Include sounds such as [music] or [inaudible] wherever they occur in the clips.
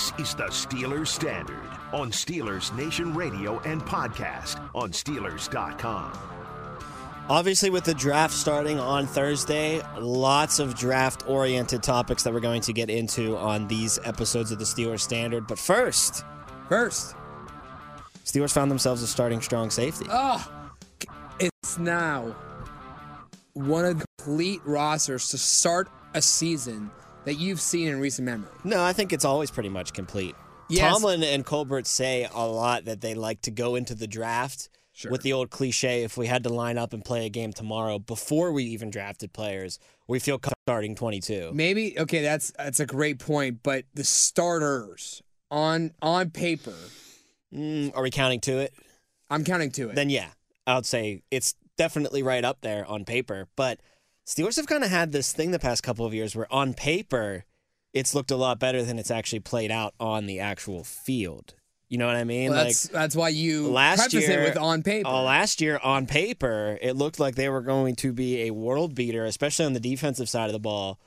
This is the Steelers Standard on Steelers Nation Radio and podcast on Steelers.com. Obviously, with the draft starting on Thursday, lots of draft oriented topics that we're going to get into on these episodes of the Steelers Standard. But first, First, Steelers found themselves a starting strong safety. oh, it's now one of the complete rosters to start a season that you've seen in recent memory. No, I think it's always pretty much complete. Yes. Tomlin and Colbert say a lot that they like to go into the draft Sure. with the old cliche if we had to line up and play a game tomorrow before we even drafted players, we feel comfortable starting 22. Maybe okay, that's that's a great point, but the starters on on paper, Mm, are we counting to it? I'm counting to it. Then yeah, I would say it's definitely right up there on paper. But Steelers have kind of had this thing the past couple of years where on paper it's looked a lot better than it's actually played out on the actual field. You know what I mean? Well, that's that's why you last preface year it with on paper. Uh, last year on paper, it looked like they were going to be a world beater, especially on the defensive side of the ball.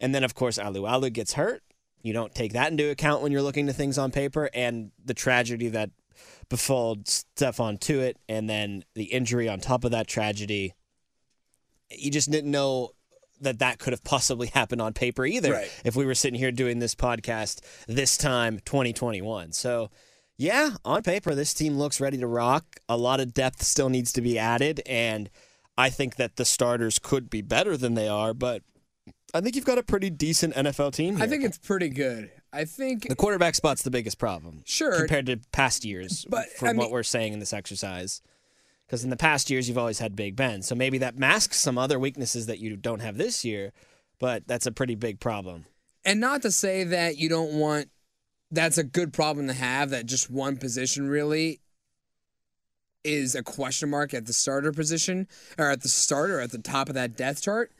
And then of course Alualu gets hurt. You don't take that into account when you're looking to things on paper and the tragedy that befall Stephon Tuitt and then the injury on top of that tragedy. You just didn't know that that could have possibly happened on paper either Right. if we were sitting here doing this podcast this time 2021. So, yeah, on paper this team looks ready to rock. A lot of depth still needs to be added and I think that the starters could be better than they are, but I think you've got a pretty decent NFL team here. I think it's pretty good. I think the quarterback spot's the biggest problem. Sure. Compared to past years But, from I what mean- we're saying in this exercise. Because in the past years you've always had Big Ben. So maybe that masks some other weaknesses that you don't have this year, but that's a pretty big problem. and not to say that you don't want that's a good problem to have that just one position really is a question mark at the starter position or at the starter at the top of that depth chart.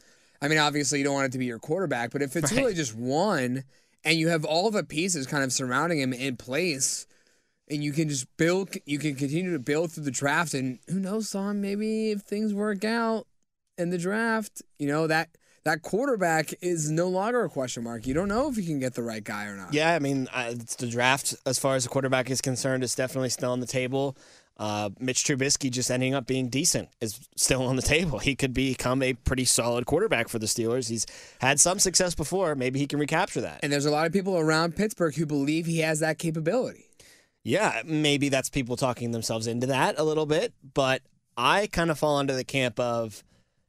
I mean, obviously you don't want it to be your quarterback, but if it's Right. really just one and you have all the pieces kind of surrounding him in place and you can just build you can continue to build through the draft and who knows, Son, maybe if things work out in the draft, you know, that that quarterback is no longer a question mark. You don't know if you can get the right guy or not. Yeah, I mean, it's the draft, as far as the quarterback is concerned, is definitely still on the table. Uh, Mitch Trubisky just ending up being decent is still on the table. He could become a pretty solid quarterback for the Steelers. He's had some success before. Maybe he can recapture that. And there's a lot of people around Pittsburgh who believe he has that capability. Yeah, maybe that's people talking themselves into that a little bit, but I kind of fall under the camp of,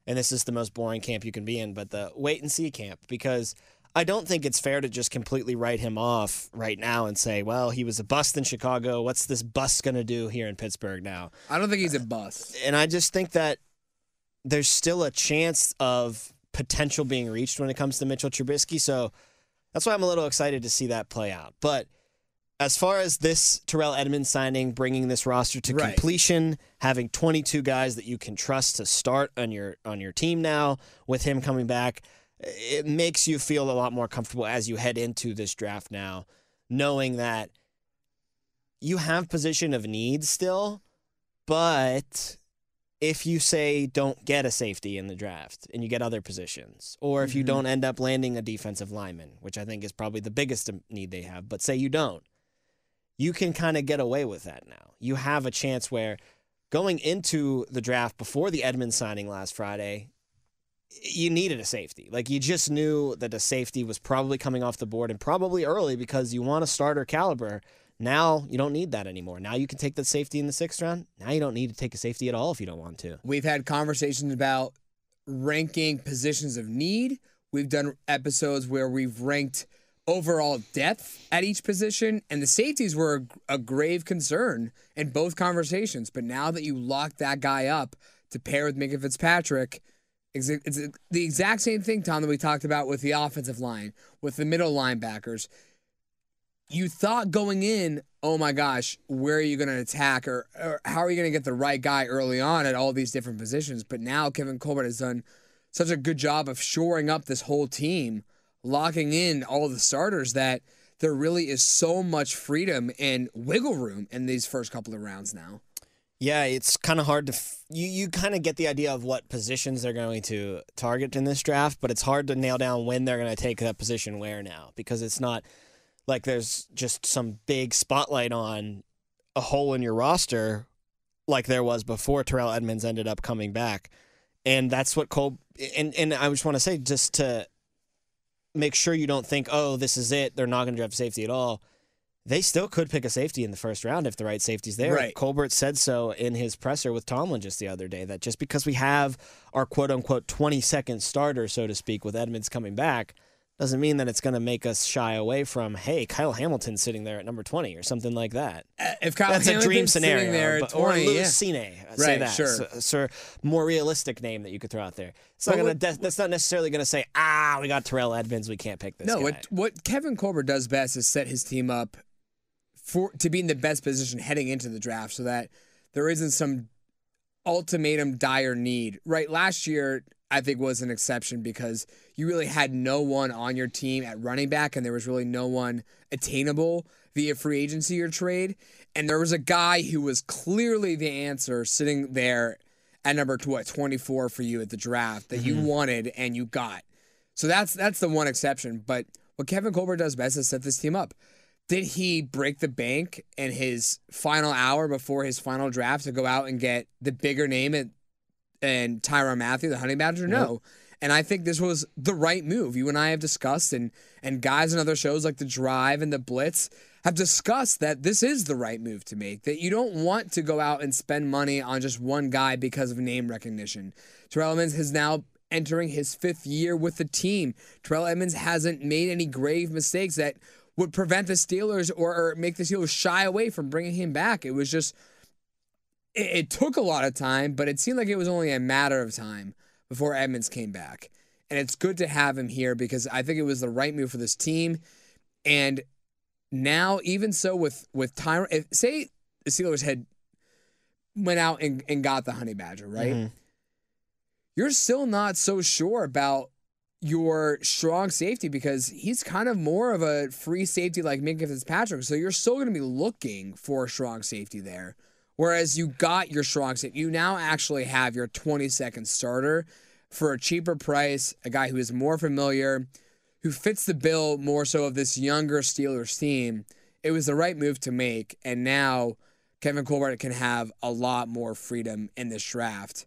and this is the most boring camp you can be in, but the wait and see camp because I don't think it's fair to just completely write him off right now and say, well, he was a bust in Chicago. What's this bust going to do here in Pittsburgh now? I don't think he's a bust. And I just think that there's still a chance of potential being reached when it comes to Mitchell Trubisky. So that's why I'm a little excited to see that play out. But as far as this Terrell Edmunds signing, bringing this roster to Right. completion, having 22 guys that you can trust to start on your on your team now, with him coming back, it makes you feel a lot more comfortable as you head into this draft now, knowing that you have position of need still, but if you say don't get a safety in the draft and you get other positions, or if you Mhm. don't end up landing a defensive lineman, which I think is probably the biggest need they have, but say you don't, you can kind of get away with that now. You have a chance where going into the draft before the Edmunds signing last Friday, you needed a safety. Like you just knew that a safety was probably coming off the board and probably early because you want a starter caliber. Now you don't need that anymore. Now you can take the safety in the sixth round. Now you don't need to take a safety at all if you don't want to. We've had conversations about ranking positions of need. We've done episodes where we've ranked overall depth at each position, and the safeties were a, a grave concern in both conversations. But now that you lock that guy up to pair with Minkah Fitzpatrick, it's, it's the exact same thing, Tom, that we talked about with the offensive line, with the middle linebackers. You thought going in, oh my gosh, where are you going to attack, or, or how are you going to get the right guy early on at all these different positions? But now Kevin Colbert has done such a good job of shoring up this whole team, locking in all the starters that there really is so much freedom and wiggle room in these first couple of rounds now. Yeah, it's kind of hard to f- you you kind of get the idea of what positions they're going to target in this draft, but it's hard to nail down when they're going to take that position where now because it's not like there's just some big spotlight on a hole in your roster like there was before Terrell Edmunds ended up coming back. And that's what Cole and and I just want to say just to make sure you don't think, "Oh, this is it. They're not going to draft safety at all." They still could pick a safety in the first round if the right safety's there. Right. Colbert said so in his presser with Tomlin just the other day that just because we have our quote unquote 20 second starter, so to speak, with Edmunds coming back, doesn't mean that it's going to make us shy away from, hey, Kyle Hamilton sitting there at number 20 or something like that. Uh, If Kyle That's a Hamilton's dream sitting scenario. there at but, or 20, yeah. Lucine, say Right, that. sure. So, so more realistic name that you could throw out there. It's not But gonna. what- that's not necessarily gonna say, ah, we got Terrell Edmunds, we can't pick this No, what what Kevin Colbert does best is set his team up for to be in the best position heading into the draft, so that there isn't some ultimatum dire need. Right, last year I think was an exception because you really had no one on your team at running back, and there was really no one attainable via free agency or trade. And there was a guy who was clearly the answer sitting there at number what, 24 for you at the draft that you mm-hmm. wanted and you got. So that's that's the one exception. But what Kevin Colbert does best is set this team up. Did he break the bank in his final hour before his final draft to go out and get the bigger name and and Tyrann Mathieu, the Honey Badger? No. And I think this was the right move. You and I have discussed, and and guys in other shows like The Drive and The Blitz have discussed that this is the right move to make. That you don't want to go out and spend money on just one guy because of name recognition. Terrell Edmunds is now entering his fifth year with the team. Terrell Edmunds hasn't made any grave mistakes that would prevent the Steelers or, or make the Steelers shy away from bringing him back. It was just it, it took a lot of time, but it seemed like it was only a matter of time before Edmunds came back. And it's good to have him here because I think it was the right move for this team. And now, even so, with with Tyrann, if say the Steelers had went out and, and got the Honey Badger, right? Mhm. You're still not so sure about your strong safety because he's kind of more of a free safety like Minkah Fitzpatrick. So you're still going to be looking for a strong safety there. Whereas you got your strong safety, you now actually have your 20 second starter for a cheaper price, a guy who is more familiar, who fits the bill more so of this younger Steelers team. It was the right move to make. And now Kevin Colbert can have a lot more freedom in this draft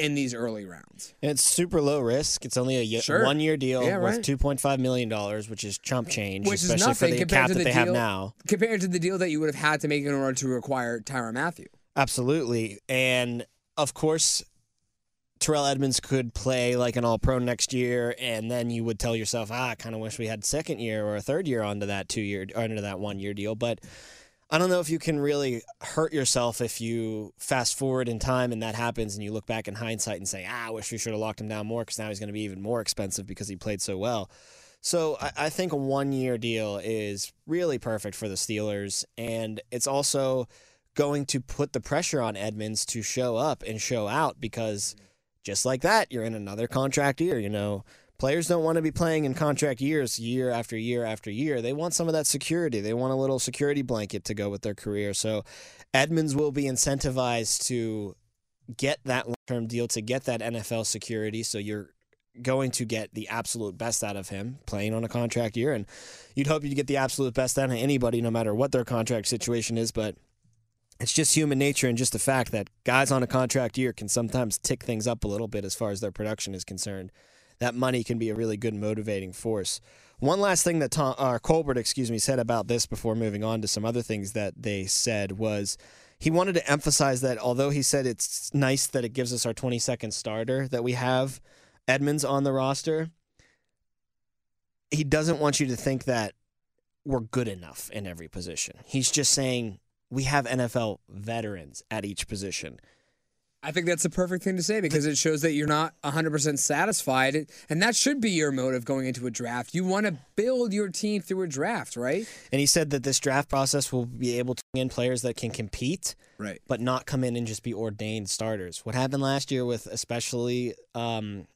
in these early rounds. And it's super low risk. It's only a Sure. one year deal Yeah, worth right. two point five million dollars, which is chump change, Which is especially nothing for the cap that the they have now. compared to the deal that you would have had to make in order to acquire Tyrann Mathieu. Absolutely. And of course, Terrell Edmunds could play like an all pro next year, and then you would tell yourself, ah, I kind of wish we had second year or a third year onto that two year, onto that one year deal. But I don't know if you can really hurt yourself if you fast forward in time and that happens and you look back in hindsight and say, ah, I wish we should have locked him down more because now he's going to be even more expensive because he played so well. So I, I think a one year deal is really perfect for the Steelers. And it's also going to put the pressure on Edmunds to show up and show out because just like that, you're in another contract year. You know, players don't want to be playing in contract years year after year after year. They want some of that security. They want a little security blanket to go with their career. So Edmunds will be incentivized to get that long term deal, to get that NFL security. So you're going to get the absolute best out of him playing on a contract year. And you'd hope you'd get the absolute best out of anybody, no matter what their contract situation is. But it's just human nature and just the fact that guys on a contract year can sometimes tick things up a little bit as far as their production is concerned. That money can be a really good motivating force. One last thing that Tom, uh, Colbert, excuse me, said about this before moving on to some other things that they said was he wanted to emphasize that although he said it's nice that it gives us our 20 second starter that we have Edmunds on the roster, he doesn't want you to think that we're good enough in every position. He's just saying we have NFL veterans at each position. I think that's the perfect thing to say because it shows that you're not 100% satisfied. And that should be your motive going into a draft. You want to build your team through a draft, right? And he said that this draft process will be able to bring in players that can compete, Right. but not come in and just be ordained starters. What happened last year with especially, um,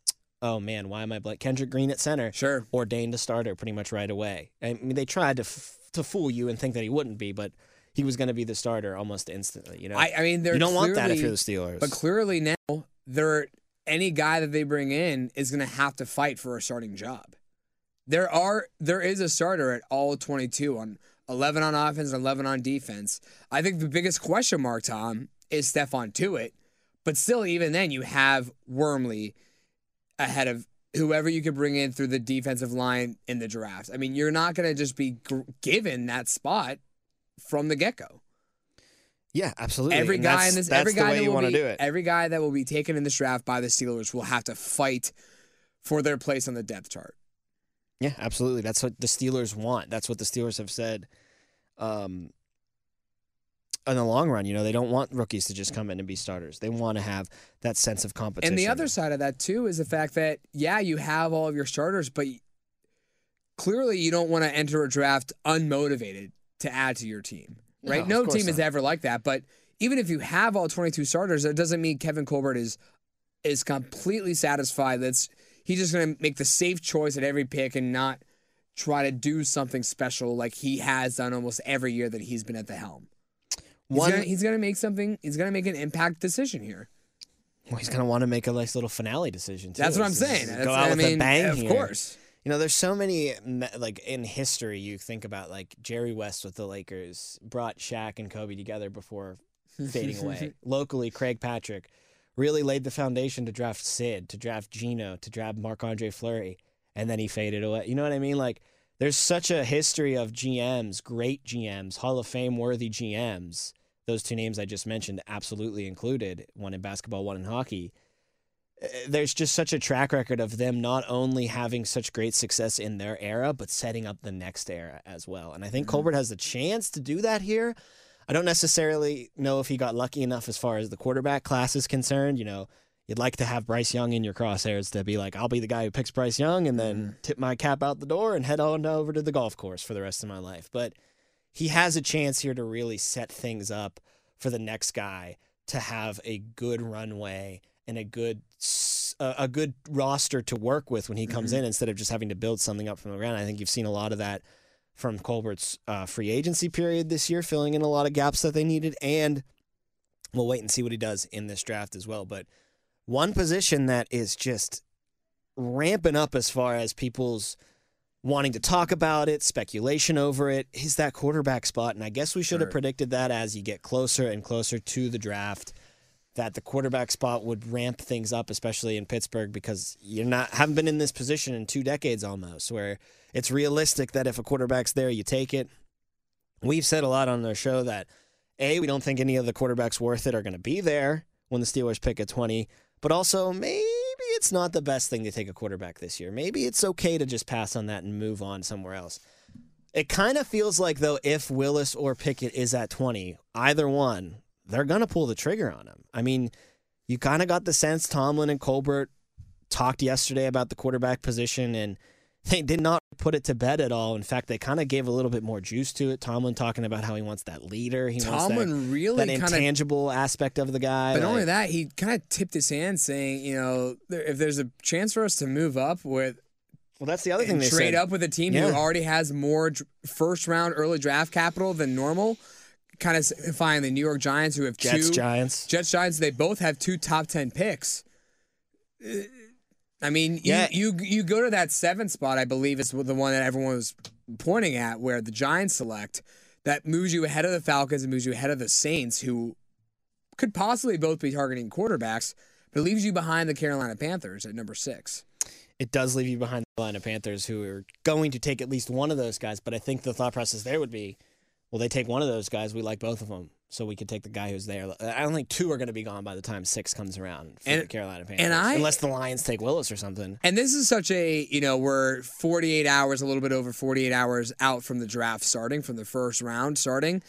oh man, why am I blank? Kendrick Green at center, Sure. ordained a starter pretty much right away. I mean, they tried to f- to fool you and think that he wouldn't be, but he was going to be the starter almost instantly. You know, I, I mean, you don't want that if you're the Steelers. But clearly now, they're any guy that they bring in is going to have to fight for a starting job. There are there is a starter at all 22 on 11 on offense and 11 on defense. I think the biggest question mark, Tom, is Stephon Tuitt. But still, even then, you have Wormley ahead of whoever you could bring in through the defensive line in the draft. I mean, you're not going to just be given that spot from the get go. Yeah, absolutely. Every And guy in this, every guy that you will want be, to do it. every guy that will be taken in this draft by the Steelers will have to fight for their place on the depth chart. Yeah, absolutely. That's what the Steelers want. That's what the Steelers have said. Um, in the long run, you know, they don't want rookies to just come in and be starters. They want to have that sense of competition. And the other side of that too is the fact that yeah, you have all of your starters, but clearly you don't want to enter a draft unmotivated to add to your team, right? of No, team is not. ever like that. But even if you have all 22 starters, that doesn't mean Kevin Colbert is is completely satisfied. That's he's just going to make the safe choice at every pick and not try to do something special like he has done almost every year that he's been at the helm. He's One- gonna, he's gonna make something. He's gonna make an impact decision here. Well, he's going to want to make a nice little finale decision. Too. That's what I'm saying. Go out I with mean, a bang of here. course. You know, there's so many like in history. You think about like Jerry West with the Lakers brought Shaq and Kobe together before fading away. [laughs] Locally, Craig Patrick really laid the foundation to draft Sid, to draft Geno, to draft Marc Andre Fleury, and then he faded away. You know what I mean? Like, there's such a history of GMs, great GMs, Hall of Fame worthy GMs. Those two names I just mentioned, absolutely included, one in basketball, one in hockey there's just such a track record of them not only having such great success in their era, but setting up the next era as well. And I think mm-hmm. Colbert has the chance to do that here. I don't necessarily know if he got lucky enough as far as the quarterback class is concerned. You know, you'd like to have Bryce Young in your crosshairs to be like, I'll be the guy who picks Bryce Young and then mm-hmm. tip my cap out the door and head on over to the golf course for the rest of my life. But he has a chance here to really set things up for the next guy to have a good runway and a good a good roster to work with when he comes in instead of just having to build something up from the ground. I think you've seen a lot of that from Colbert's uh, free agency period this year, filling in a lot of gaps that they needed, and we'll wait and see what he does in this draft as well. But one position that is just ramping up as far as people's wanting to talk about it, speculation over it, is that quarterback spot. And I guess we should have predicted that as you get closer and closer to the draft, that the quarterback spot would ramp things up, especially in Pittsburgh, because you're not haven't been in this position in two decades almost, where it's realistic that if a quarterback's there, you take it. We've said a lot on the show that a we don't think any of the quarterbacks worth it are going to be there when the Steelers pick at 20, but also maybe it's not the best thing to take a quarterback this year. Maybe it's okay to just pass on that and move on somewhere else. It kind of feels like though if Willis or Pickett is at 20, either one, they're going to pull the trigger on him. I mean, you kind of got the sense Tomlin and Colbert talked yesterday about the quarterback position and [laughs] they did not put it to bed at all. In fact, they kind of gave a little bit more juice to it. Tomlin talking about how he wants that leader. He wants that, really that intangible aspect of the guy. But like- only that, he kind of tipped his hand, saying, you know, there, if there's a chance for us to move up with well, that's the other thing they trade said. up with a team who already has more first round early draft capital than normal, kind of find the New York Giants who have Jets, two Giants. Jets Giants. They both have two top ten picks. Uh, I mean, Yeah. you, you you go to that seventh spot. I believe is the one that everyone was pointing at, where the Giants select. That moves you ahead of the Falcons and moves you ahead of the Saints, who could possibly both be targeting quarterbacks, but it leaves you behind the Carolina Panthers at number six. It does leave you behind the Carolina Panthers, who are going to take at least one of those guys. But I think the thought process there would be, well, they take one of those guys. We like both of them, so we could take the guy who's there. I don't think two are going to be gone by the time six comes around for And- the Carolina Panthers, I- unless the Lions take Willis or something. And this is such a, you know, we're 48 hours, a little bit over 48 hours out from the draft starting, from the first round starting.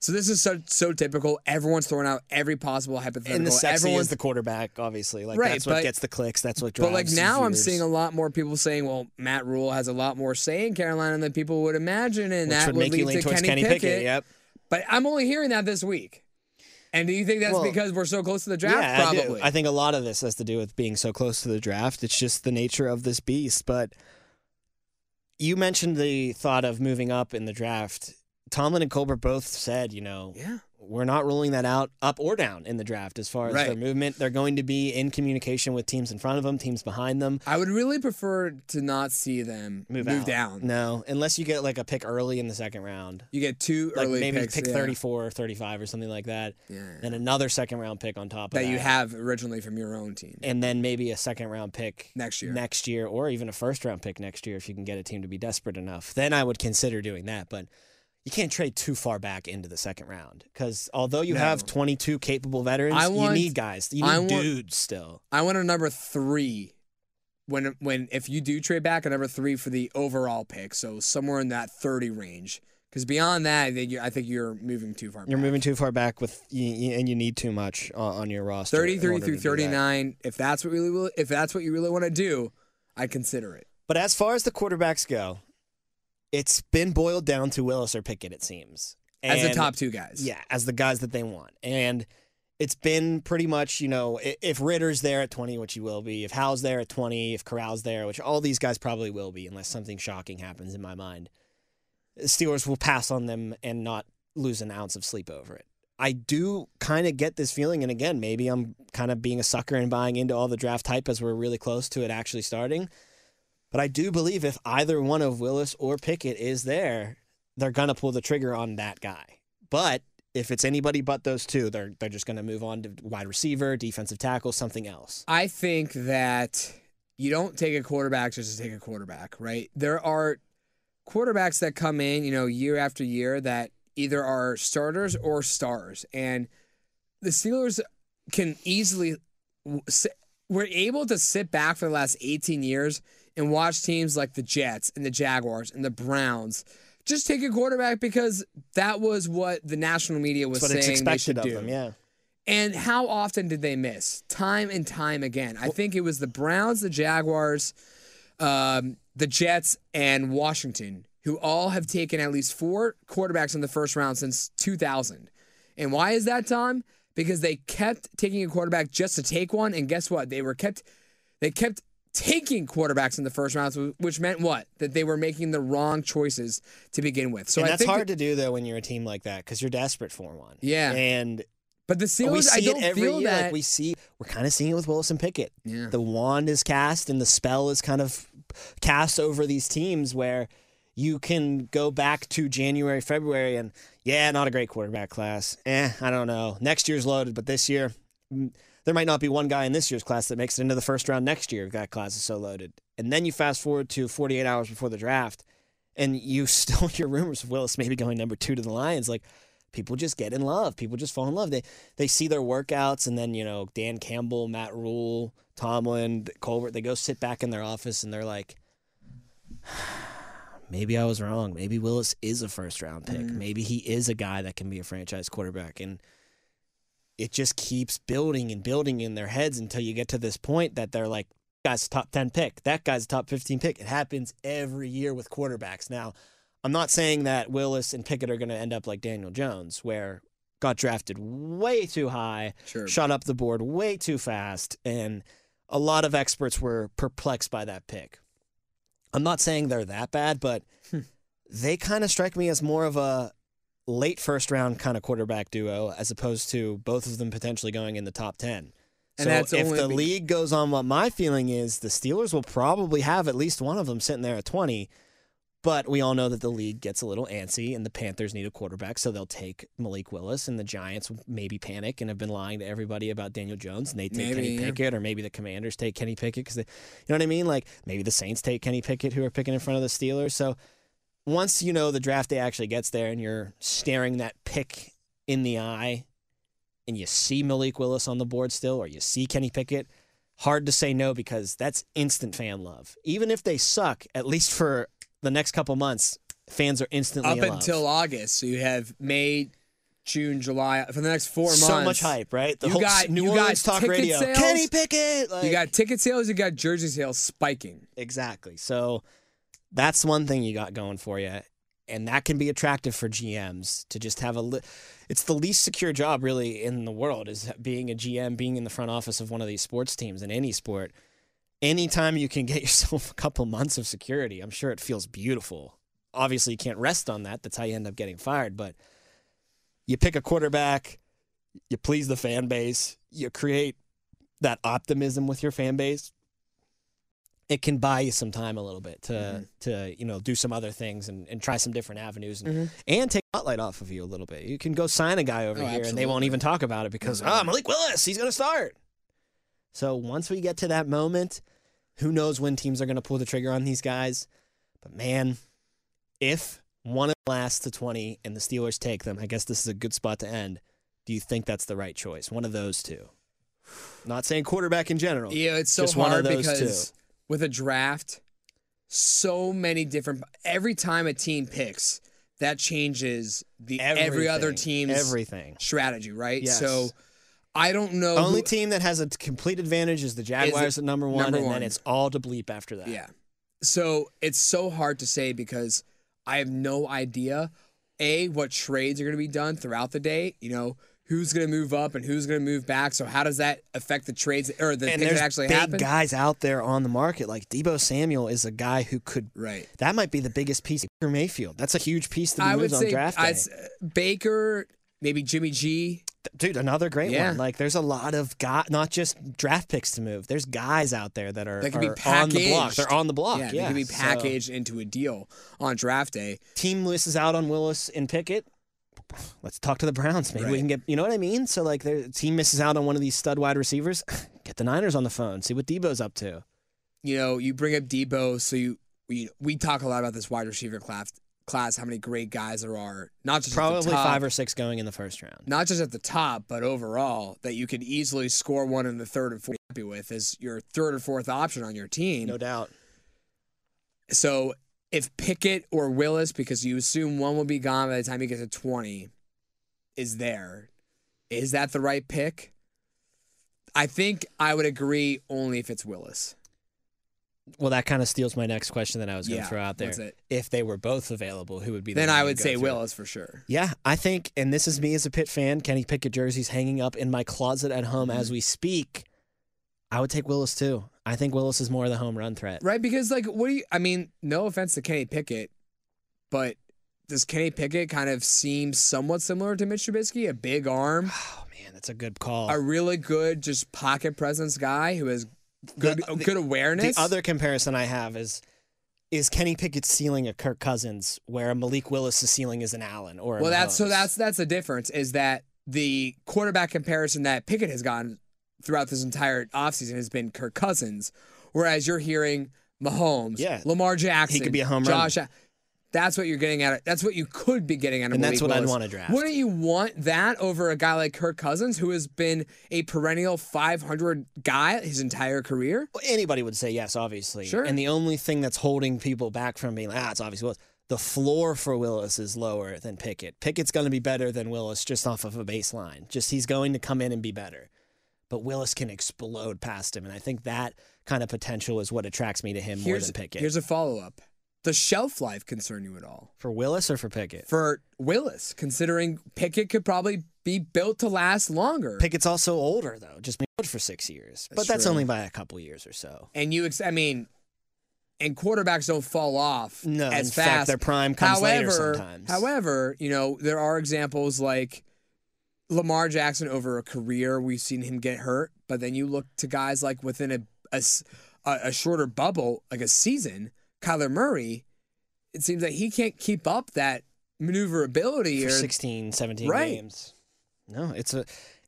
So this is so so typical. Everyone's throwing out every possible hypothetical. And the sexy Everyone's is the quarterback, obviously. Like Right, that's what but- gets the clicks. That's what drives. But like now, I'm viewers. seeing a lot more people saying, "Well, Matt Rhule has a lot more say in Carolina than people would imagine," and which that would would lead you lean to Kenny, Kenny Pickett. Pickett. Yep. But I'm only hearing that this week. And do you think that's Well, because we're so close to the draft? Yeah, I. Probably. I think a lot of this has to do with being so close to the draft. It's just the nature of this beast. But you mentioned the thought of moving up in the draft. Tomlin and Colbert both said, you know, yeah. we're not ruling that out up or down in the draft as far as their movement. They're going to be in communication with teams in front of them, teams behind them. I would really prefer to not see them Move, move, down. No, unless you get like a pick early in the second round. You get two Like early maybe picks pick yeah, 34 or 35 or something like that. Yeah. And another second round pick on top of that that. you have originally from your own team and then maybe a second round pick next year. next year or even a first round pick next year if you can get a team to be desperate enough. Then I would consider doing that, but you can't trade too far back into the second round because although you No. have 22 capable veterans, I want- you need guys. You need I want- dudes still. I want a number three when when if you do trade back, a number three for the overall pick. So somewhere in that thirty range. Because beyond that, I think you're, I think you're moving too far. You're back. moving too far back with and you need too much on, your roster. 33 through to do that. 39. If that's what really if that's what you really want to do, I'd consider it. But as far as the quarterbacks go, it's been boiled down to Willis or Pickett, it seems. As the top two guys. Yeah, as the guys that they want. And it's been pretty much, you know, if Ridder's there at 20, which he will be, if Howe's there at 20, if Corral's there, which all these guys probably will be, unless something shocking happens in my mind, the Steelers will pass on them and not lose an ounce of sleep over it. I do kind of get this feeling, and again, maybe I'm kind of being a sucker and buying into all the draft hype as we're really close to it actually starting. But I do believe if either one of Willis or Pickett is there, they're gonna pull the trigger on that guy. But if it's anybody but those two, they're they're just gonna move on to wide receiver, defensive tackle, something else. I think that you don't take a quarterback just to take a quarterback, right? There are quarterbacks that come in, you know, year after year that either are starters or stars. And the Steelers can easily we're able to sit back for the last 18 years and watch teams like the Jets and the Jaguars and the Browns just take a quarterback because that was what the national media was That's what it's saying they should of do. them. Yeah. And how often did they miss? Time and time again. I think it was the Browns, the Jaguars, um, the Jets, and Washington, who all have taken at least four quarterbacks in the first round since 2000. And why is that, Tom? Because they kept taking a quarterback just to take one, and guess what? They were kept, they kept taking quarterbacks in the first round, which meant what? That they were making the wrong choices to begin with. So and that's hard that- to do though when you're a team like that because you're desperate for one. Yeah. And but the we Steelers, see I don't it every feel year. that. Like we see, we're kind of seeing it with Willis and Pickett. Yeah. The wand is cast and the spell is kind of cast over these teams where you can go back to January, February, and yeah, not a great quarterback class. Eh, I don't know. Next year's loaded, but this year, mm, there might not be one guy in this year's class that makes it into the first round next year. if That class is so loaded. And then you fast forward to 48 hours before the draft, and you [laughs] still hear rumors of Willis maybe going number two to the Lions. Like, people just get in love. People just fall in love. They they see their workouts, and then you know Dan Campbell, Matt Rhule, Tomlin, Colbert. They go sit back in their office, and they're like, [sighs] maybe I was wrong. Maybe Willis is a first round pick. Mm. Maybe he is a guy that can be a franchise quarterback, and it just keeps building and building in their heads until you get to this point that they're like. Guy's top 10 pick. That guy's top 15 pick. It happens every year with quarterbacks. Now, I'm not saying that Willis and Pickett are going to end up like Daniel Jones, where got drafted way too high, Sure. shot up the board way too fast, and a lot of experts were perplexed by that pick. I'm not saying they're that bad, but hmm. they kind of strike me as more of a late first round kind of quarterback duo as opposed to both of them potentially going in the top 10. And so that's if the be- league goes on what my feeling is, the Steelers will probably have at least one of them sitting there at 20. But we all know that the league gets a little antsy, and the Panthers need a quarterback, so they'll take Malik Willis, and the Giants maybe panic and have been lying to everybody about Daniel Jones, and they take Maybe, Kenny. Pickett, or maybe the Commanders take Kenny Pickett because they, you know what I mean? Like maybe the Saints take Kenny Pickett, who are picking in front of the Steelers. So once you know the draft day actually gets there, and you're staring that pick in the eye, and you see Malik Willis on the board still, or you see Kenny Pickett, hard to say no because that's instant fan love. Even if they suck, at least for the next couple months, fans are instantly up until August. So you have May, June, July for the next four months. so much hype, right? The You whole got- New you got Orleans talk radio. sales. Kenny Pickett. Like, You got ticket sales. You got jersey sales spiking. exactly. So that's one thing you got going for you, and that can be attractive for GMs to just have a. Li- it's the least secure job really in the world is being a GM, being in the front office of one of these sports teams in any sport. Anytime you can get [laughs] yourself a couple months of security, I'm sure it feels beautiful. Obviously, you can't rest on that. That's how you end up getting fired, but you pick a quarterback, you please the fan base, you create that optimism with your fan base. It can buy you some time a little bit to Mm-hmm. to you know do some other things and, and try some different avenues and, Mhm. and take spotlight off of you a little bit. You can go sign a guy over Oh, here and they won't even talk about it because ah Malik Willis he's going to start. So once we get to that moment, who knows when teams are going to pull the trigger on these guys? But man, if one lasts to 20 and the Steelers take them, I guess this is a good spot to end. Do you think that's the right choice? One of those two. Not saying quarterback in general. Yeah, it's so Just one hard of those because with a draft, so many different. Every time a team picks, that changes the every other team's everything. strategy, right? Yes. So I don't know. The only who- team that has a complete advantage is the Jaguars at number one, number and one. then it's all to bleep after that. Yeah. So it's so hard to say because I have no idea a what trades are going to be done throughout the day. You know who's going to move up and who's going to move back. So how does that affect the trades or the And things that actually big happen? guys out there on the market. Like Deebo Samuel is a guy who could. Right. That might be the biggest piece. Baker Mayfield. That's a huge piece to be I would on say draft day. I'd s- Baker, maybe Jimmy G. Dude, another great Yeah. one. Like, there's a lot of guy, not just draft picks to move. There's guys out there that are, That can be are on the block. packaged. They're on the block. Yeah, Yeah, they can be So, packaged into a deal on draft day. team misses out on Willis and Pickett. Let's talk to the Browns. Maybe we can get. You know what I mean? So like, their team misses out on one of these stud wide receivers. [sighs] Get the Niners on the phone. See what Deebo's up to. You know, you bring up Deebo, so you we we talk a lot about this wide receiver class. Class, how many great guys there are, not just at the Probably top, five or six going in the first round. not just at the top, but overall, that you could easily score one in the third and fourth. Happy with as your third or fourth option on your team. No doubt. So if Pickett or Willis, because you assume one will be gone by the time you get to twenty, is there, is that the right pick? I think I would agree only if it's Willis. Well, that kind of steals my next question that I was going to Yeah, throw out there. what's it? If they were both available, who would be? the Then I you'd say through? Willis for sure. Yeah, I think, and this is me as a Pitt fan. Kenny Pickett jerseys hanging up in my closet at home Mm-hmm. as we speak. I would take Willis too. I think Willis is more of the home run threat. Right? Because like what do you I mean, no offense to Kenny Pickett, but does Kenny Pickett kind of seem somewhat similar to Mitch Trubisky? A big arm, [sighs] Oh man, that's a good call. a really good just pocket presence guy who has good The- the- good awareness. The other comparison I have is is Kenny Pickett's ceiling a Kirk Cousins, where Malik Willis' ceiling is an Allen or a well, that's so that's that's the difference is that the quarterback comparison that Pickett has gotten throughout this entire offseason has been Kirk Cousins, whereas you're hearing Mahomes, Yeah. Lamar Jackson, he could be a home run. Josh. Allen. That's what you're getting at. That's what you could be getting at. And that's what I'd wanna draft. Wouldn't you want that over a guy like Kirk Cousins, who has been a perennial 500 guy his entire career? Well, anybody would say yes, obviously. Sure. And the only thing that's holding people back from being like, ah, it's obviously Willis. The floor for Willis is lower than Pickett. Pickett's going to be better than Willis just off of a baseline. Just he's going to come in and be better. But Willis can explode past him, and I think that kind of potential is what attracts me to him more than Pickett. here's a follow up. Does shelf life concern you at all? for Willis or for Pickett? For Willis, considering Pickett could probably be built to last longer. Pickett's also older though, just been good for six years. but That's that's true. only by a couple years or so. and you, ex- I mean, and quarterbacks don't fall off No, as in fast. fact, their prime comes however, later sometimes. However, you know there are examples like Lamar Jackson over a career we've seen him get hurt, but then you look to guys like within a a shorter bubble, like a season, Kyler Murray. It seems like he can't keep up that maneuverability for or 16, 17 Right. games. No, it's a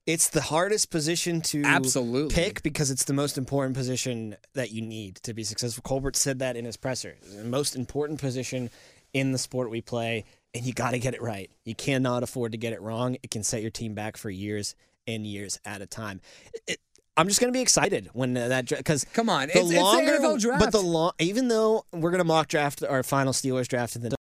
it's the hardest position to Absolutely. pick because it's the most important position that you need to be successful. Colbert said that in his presser. The most important position in the sport we play, and you got to get it right. You cannot afford to get it wrong. It can set your team back for years and years at a time. It, I'm just going to be excited when uh, that because Come on, it's- it's the NFL draft. But the long, even though we're going to mock draft our final Steelers draft in the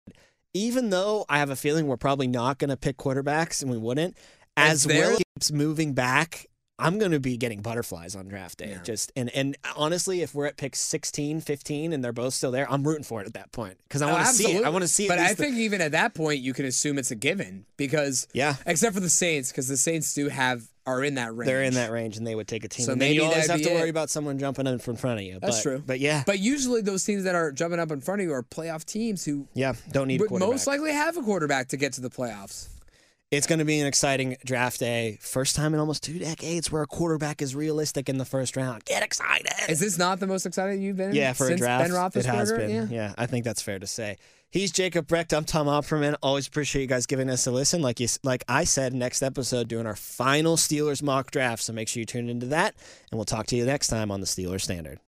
even though I have a feeling we're probably not going to pick quarterbacks and we wouldn't, as Will keeps moving back, I'm going to be getting butterflies on draft day. Yeah. Just and and honestly, if we're at pick 16, 15 and they're both still there, I'm rooting for it at that point because I Oh, want to see it. I want to see. But I think even at that point, you can assume it's a given because Yeah. except for the Saints, because the Saints do have are in that range. they're in that range and they would take a team. So and then you always have to be worry it. about someone jumping in from front of you. That's but, true. But yeah, But usually those teams that are jumping up in front of you are playoff teams who yeah, don't need a would quarterback. most likely have a quarterback to get to the playoffs. It's going to be an exciting draft day. First time in almost two decades where a quarterback is realistic in the first round. Get excited. Is this not the most excited you've been? yeah, for since a draft, Ben Roethlisberger? it has been. Yeah. Yeah. I think that's fair to say. He's Jacob Brecht. I'm Tom Opperman. Always appreciate you guys giving us a listen. Like you, like I said, next episode doing our final Steelers mock draft. So make sure you tune into that, and we'll talk to you next time on the Steelers Standard.